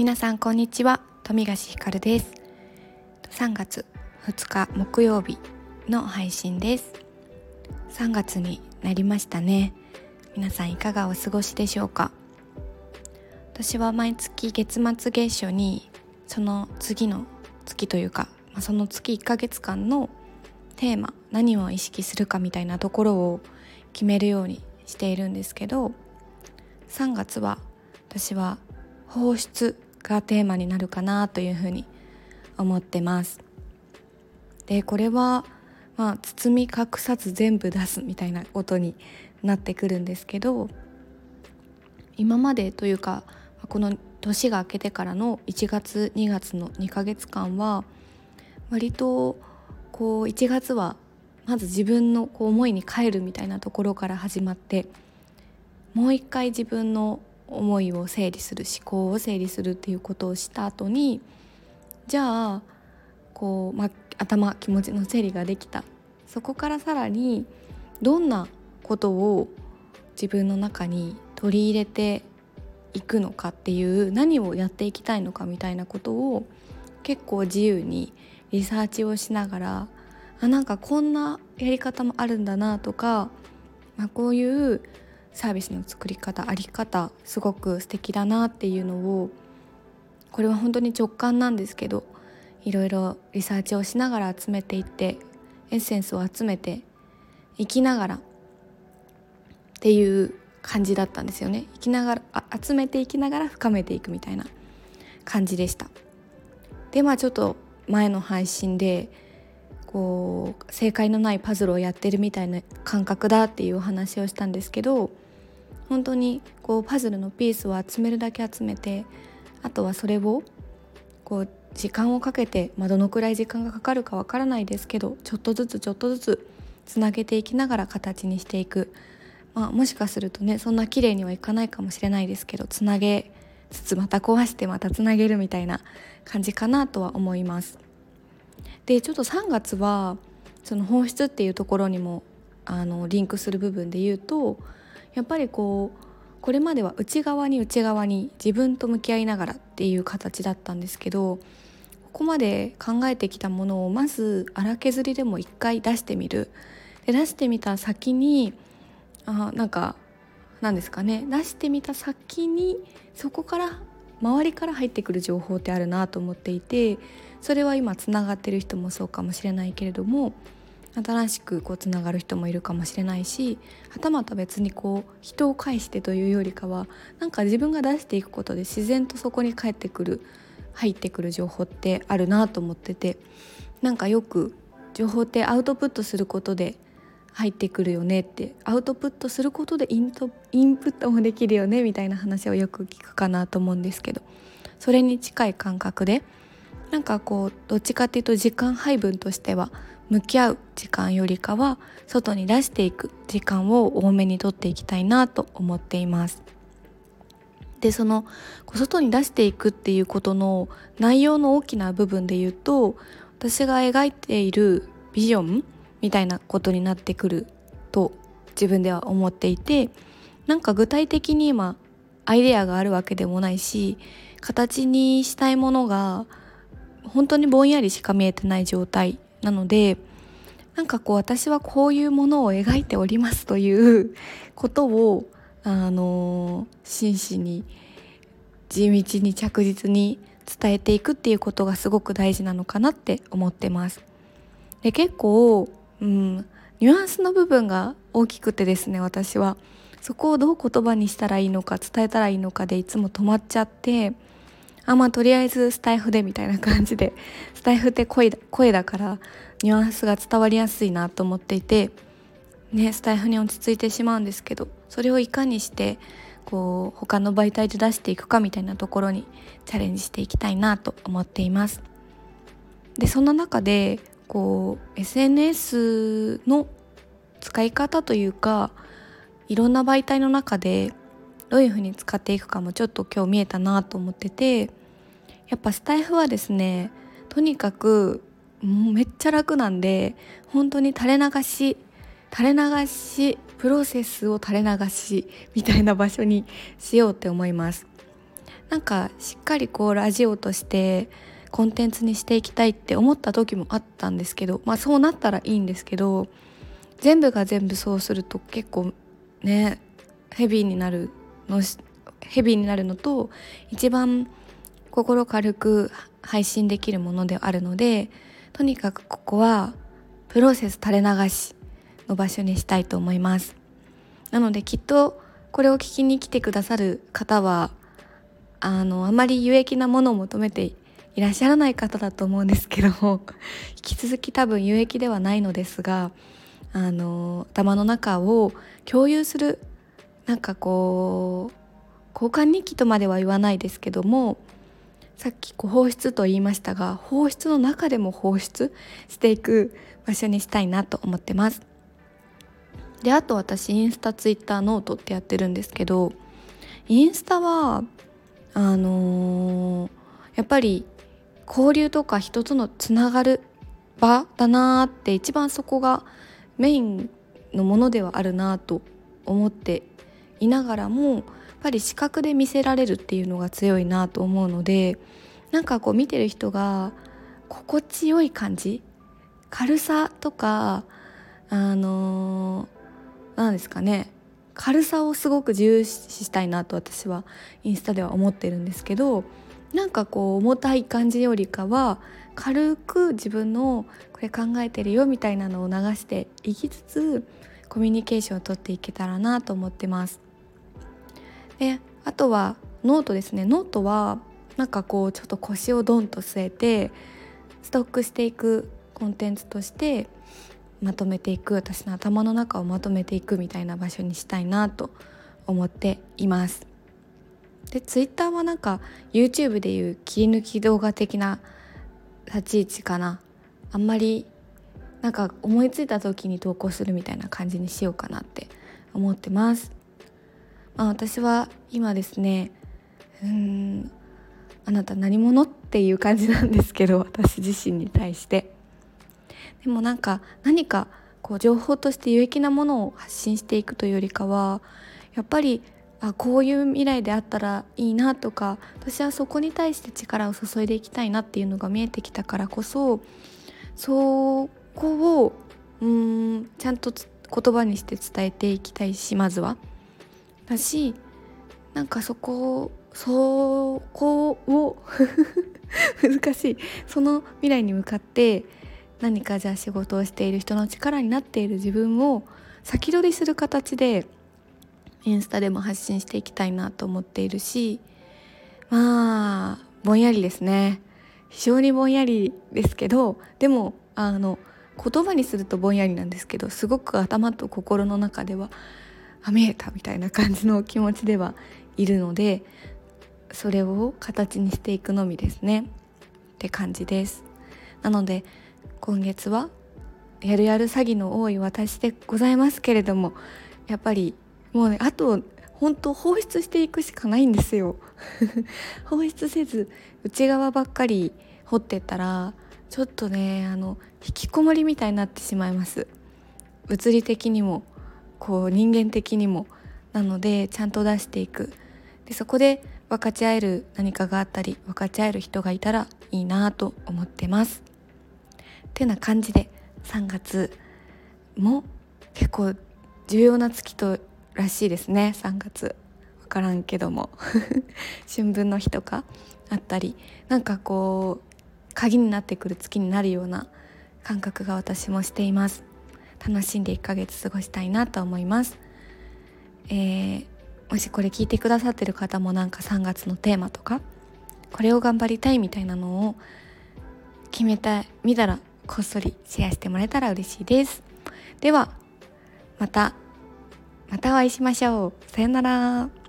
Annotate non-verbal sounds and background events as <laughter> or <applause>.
皆さんこんにちは。富樫ひかるです。3月2日木曜日の配信です。3月になりましたね。皆さんいかがお過ごしでしょうか。私は毎月月末月初にその次の月というかその月1ヶ月間のテーマ何を意識するかみたいなところを決めるようにしているんですけど3月は私は放出がテーマになるかなというふうに思ってます。でこれはまあ包み隠さず全部出すみたいなことになってくるんですけど今までというかこの年が明けてからの1月2月の2ヶ月間は割とこう1月はまず自分のこう思いに帰るみたいなところから始まってもう一回自分の思いを整理する思考を整理するっていうことをした後にじゃあこう、ま、頭気持ちの整理ができた。そこからさらにどんなことを自分の中に取り入れていくのかっていう何をやっていきたいのかみたいなことを結構自由にリサーチをしながらあなんかこんなやり方もあるんだなとか、まあ、こういうサービスの作り方あり方すごく素敵だなっていうのをこれは本当に直感なんですけどいろいろリサーチをしながら集めていってエッセンスを集めていきながらっていう感じだったんですよね。生きながら集めていきながら深めていくみたいな感じでした。でまあちょっと前の配信でこう正解のないパズルをやってるみたいな感覚だっていうお話をしたんですけど本当にこうパズルのピースを集めるだけ集めてあとはそれをこう時間をかけて、まあ、どのくらい時間がかかるかわからないですけどちょっとずつちょっとずつつなげていきながら形にしていく、まあ、もしかするとねそんな綺麗にはいかないかもしれないですけどつなげつつまた壊してまたつなげるみたいな感じかなとは思います。でちょっと3月はその放出っていうところにもあのリンクする部分で言うとやっぱりこうこれまでは内側に内側に自分と向き合いながらっていう形だったんですけどここまで考えてきたものをまず荒削りでも一回出してみる。で出してみた先にあなんかなんですかね。出してみた先にそこから周りから入ってくる情報ってあるなと思っていてそれは今つながってる人もそうかもしれないけれども新しくこうつながる人もいるかもしれないしはたまた別にこう人を介してというよりかはなんか自分が出していくことで自然とそこに返ってくる入ってくる情報ってあるなと思っててなんかよく情報ってアウトプットすることで入ってくるよねってアウトプットすることでイントインプットもできるよねみたいな話をよく聞くかなと思うんですけどそれに近い感覚でなんかこうどっちかっていうと時間配分としては向き合う時間よりかは外に出していく時間を多めにとっていきたいなと思っています。でその外に出していくっていうことの内容の大きな部分で言うと私が描いているビジョンみたいなことになってくると自分では思っていてなんか具体的に今アイデアがあるわけでもないし形にしたいものが本当にぼんやりしか見えてない状態なのでなんかこう私はこういうものを描いておりますという <laughs> ことをあの真摯に地道に着実に伝えていくっていうことがすごく大事なのかなって思ってます。で結構、うん、ニュアンスの部分が大きくてですね私はそこをどう言葉にしたらいいのか伝えたらいいのかでいつも止まっちゃってあまあとりあえずスタイフでみたいな感じで <laughs> スタイフって声だ声だからニュアンスが伝わりやすいなと思っていてねスタイフに落ち着いてしまうんですけどそれをいかにしてこう他の媒体で出していくかみたいなところにチャレンジしていきたいなと思っています。でそんな中でこう SNS の使い方というかいろんな媒体の中でどういうふうに使っていくかもちょっと今日見えたなと思っててやっぱスタイフはですねとにかくもうめっちゃ楽なんで本当に垂れ流し垂れ流しプロセスを垂れ流しみたいな場所にしようって思います。なんかしっかりこうラジオとしてコンテンツにしていきたいって思った時もあったんですけどまあそうなったらいいんですけど全部が全部そうすると結構ねヘビーになるのヘビーになるのと一番心軽く配信できるものであるのでとにかくここはプロセス垂れ流しの場所にしたいと思います。なのできっとこれを聞きに来てくださる方はあのあまり有益なものを求めていらっしゃらない方だと思うんですけども <laughs> 引き続き多分有益ではないのですがあの頭の中を共有するなんかこう交換日記とまでは言わないですけどもさっきこう放出と言いましたが放出の中でも放出していく場所にしたいなと思ってます。であと私インスタツイッターノートってやってるんですけどインスタはあのー、やっぱり交流とか人とのつながる場だなーって一番そこがメインのものではあるなと思っていながらもやっぱり視覚で見せられるっていうのが強いなと思うのでなんかこう見てる人が心地よい感じ軽さとかあの何、ー、ですかね軽さをすごく重視したいなと私はインスタでは思ってるんですけどなんかこう重たい感じよりかは軽く自分のこれ考えてるよみたいなのを流していきつつコミュニケーションをとっていけたらなと思ってます。であとはノートですねノートはなんかこうちょっと腰をドンと据えてストックしていくコンテンツとしてまとめていく私の頭の中をまとめていくみたいな場所にしたいなと思っています。でツイッターはなんか YouTube でいう切り抜き動画的な立ち位置かなあんまりなんか思いついた時に投稿するみたいな感じにしようかなって思ってます。まあ、私は今ですねうんあなた何者っていう感じなんですけど私自身に対してでもなんか何かこう情報として有益なものを発信していくというよりかはやっぱりあこういう未来であったらいいなとか私はそこに対して力を注いでいきたいなっていうのが見えてきたからこそそこをうんちゃんと言葉にして伝えていきたいしまずは。だしなんかそこそこを <laughs> 難しいその未来に向かって何かじゃあ仕事をしている人の力になっている自分を先取りする形でインスタでも発信していきたいなと思っているしまあぼんやりですね。非常にぼんやりですけどでもあの言葉にするとぼんやりなんですけどすごく頭と心の中ではあ見えたみたいな感じの気持ちではいるのでそれを形にしていくのみですね。って感じです。なので今月はやるやる詐欺の多い私でございますけれどもやっぱりもうねあと本当放出していくしかないんですよ。<laughs> 放出せず内側ばっかり掘ってったらちょっとねあの引きこもりみたいになってしまいます。物理的にもこう人間的にも。なのでちゃんと出していく。でそこで分かち合える何かがあったり分かち合える人がいたらいいなと思ってます。てな感じで3月も結構重要な月とらしいですね。3月。分からんけども。<laughs> 春分の日とかあったり。なんかこう鍵になってくる月になるような感覚が私もしています。楽しんで1ヶ月過ごしたいなと思います、えー、もしこれ聞いてくださってる方もなんか3月のテーマとかこれを頑張りたいみたいなのを決めた見たらこっそりシェアしてもらえたら嬉しいです。ではまたまたお会いしましょう。さよなら。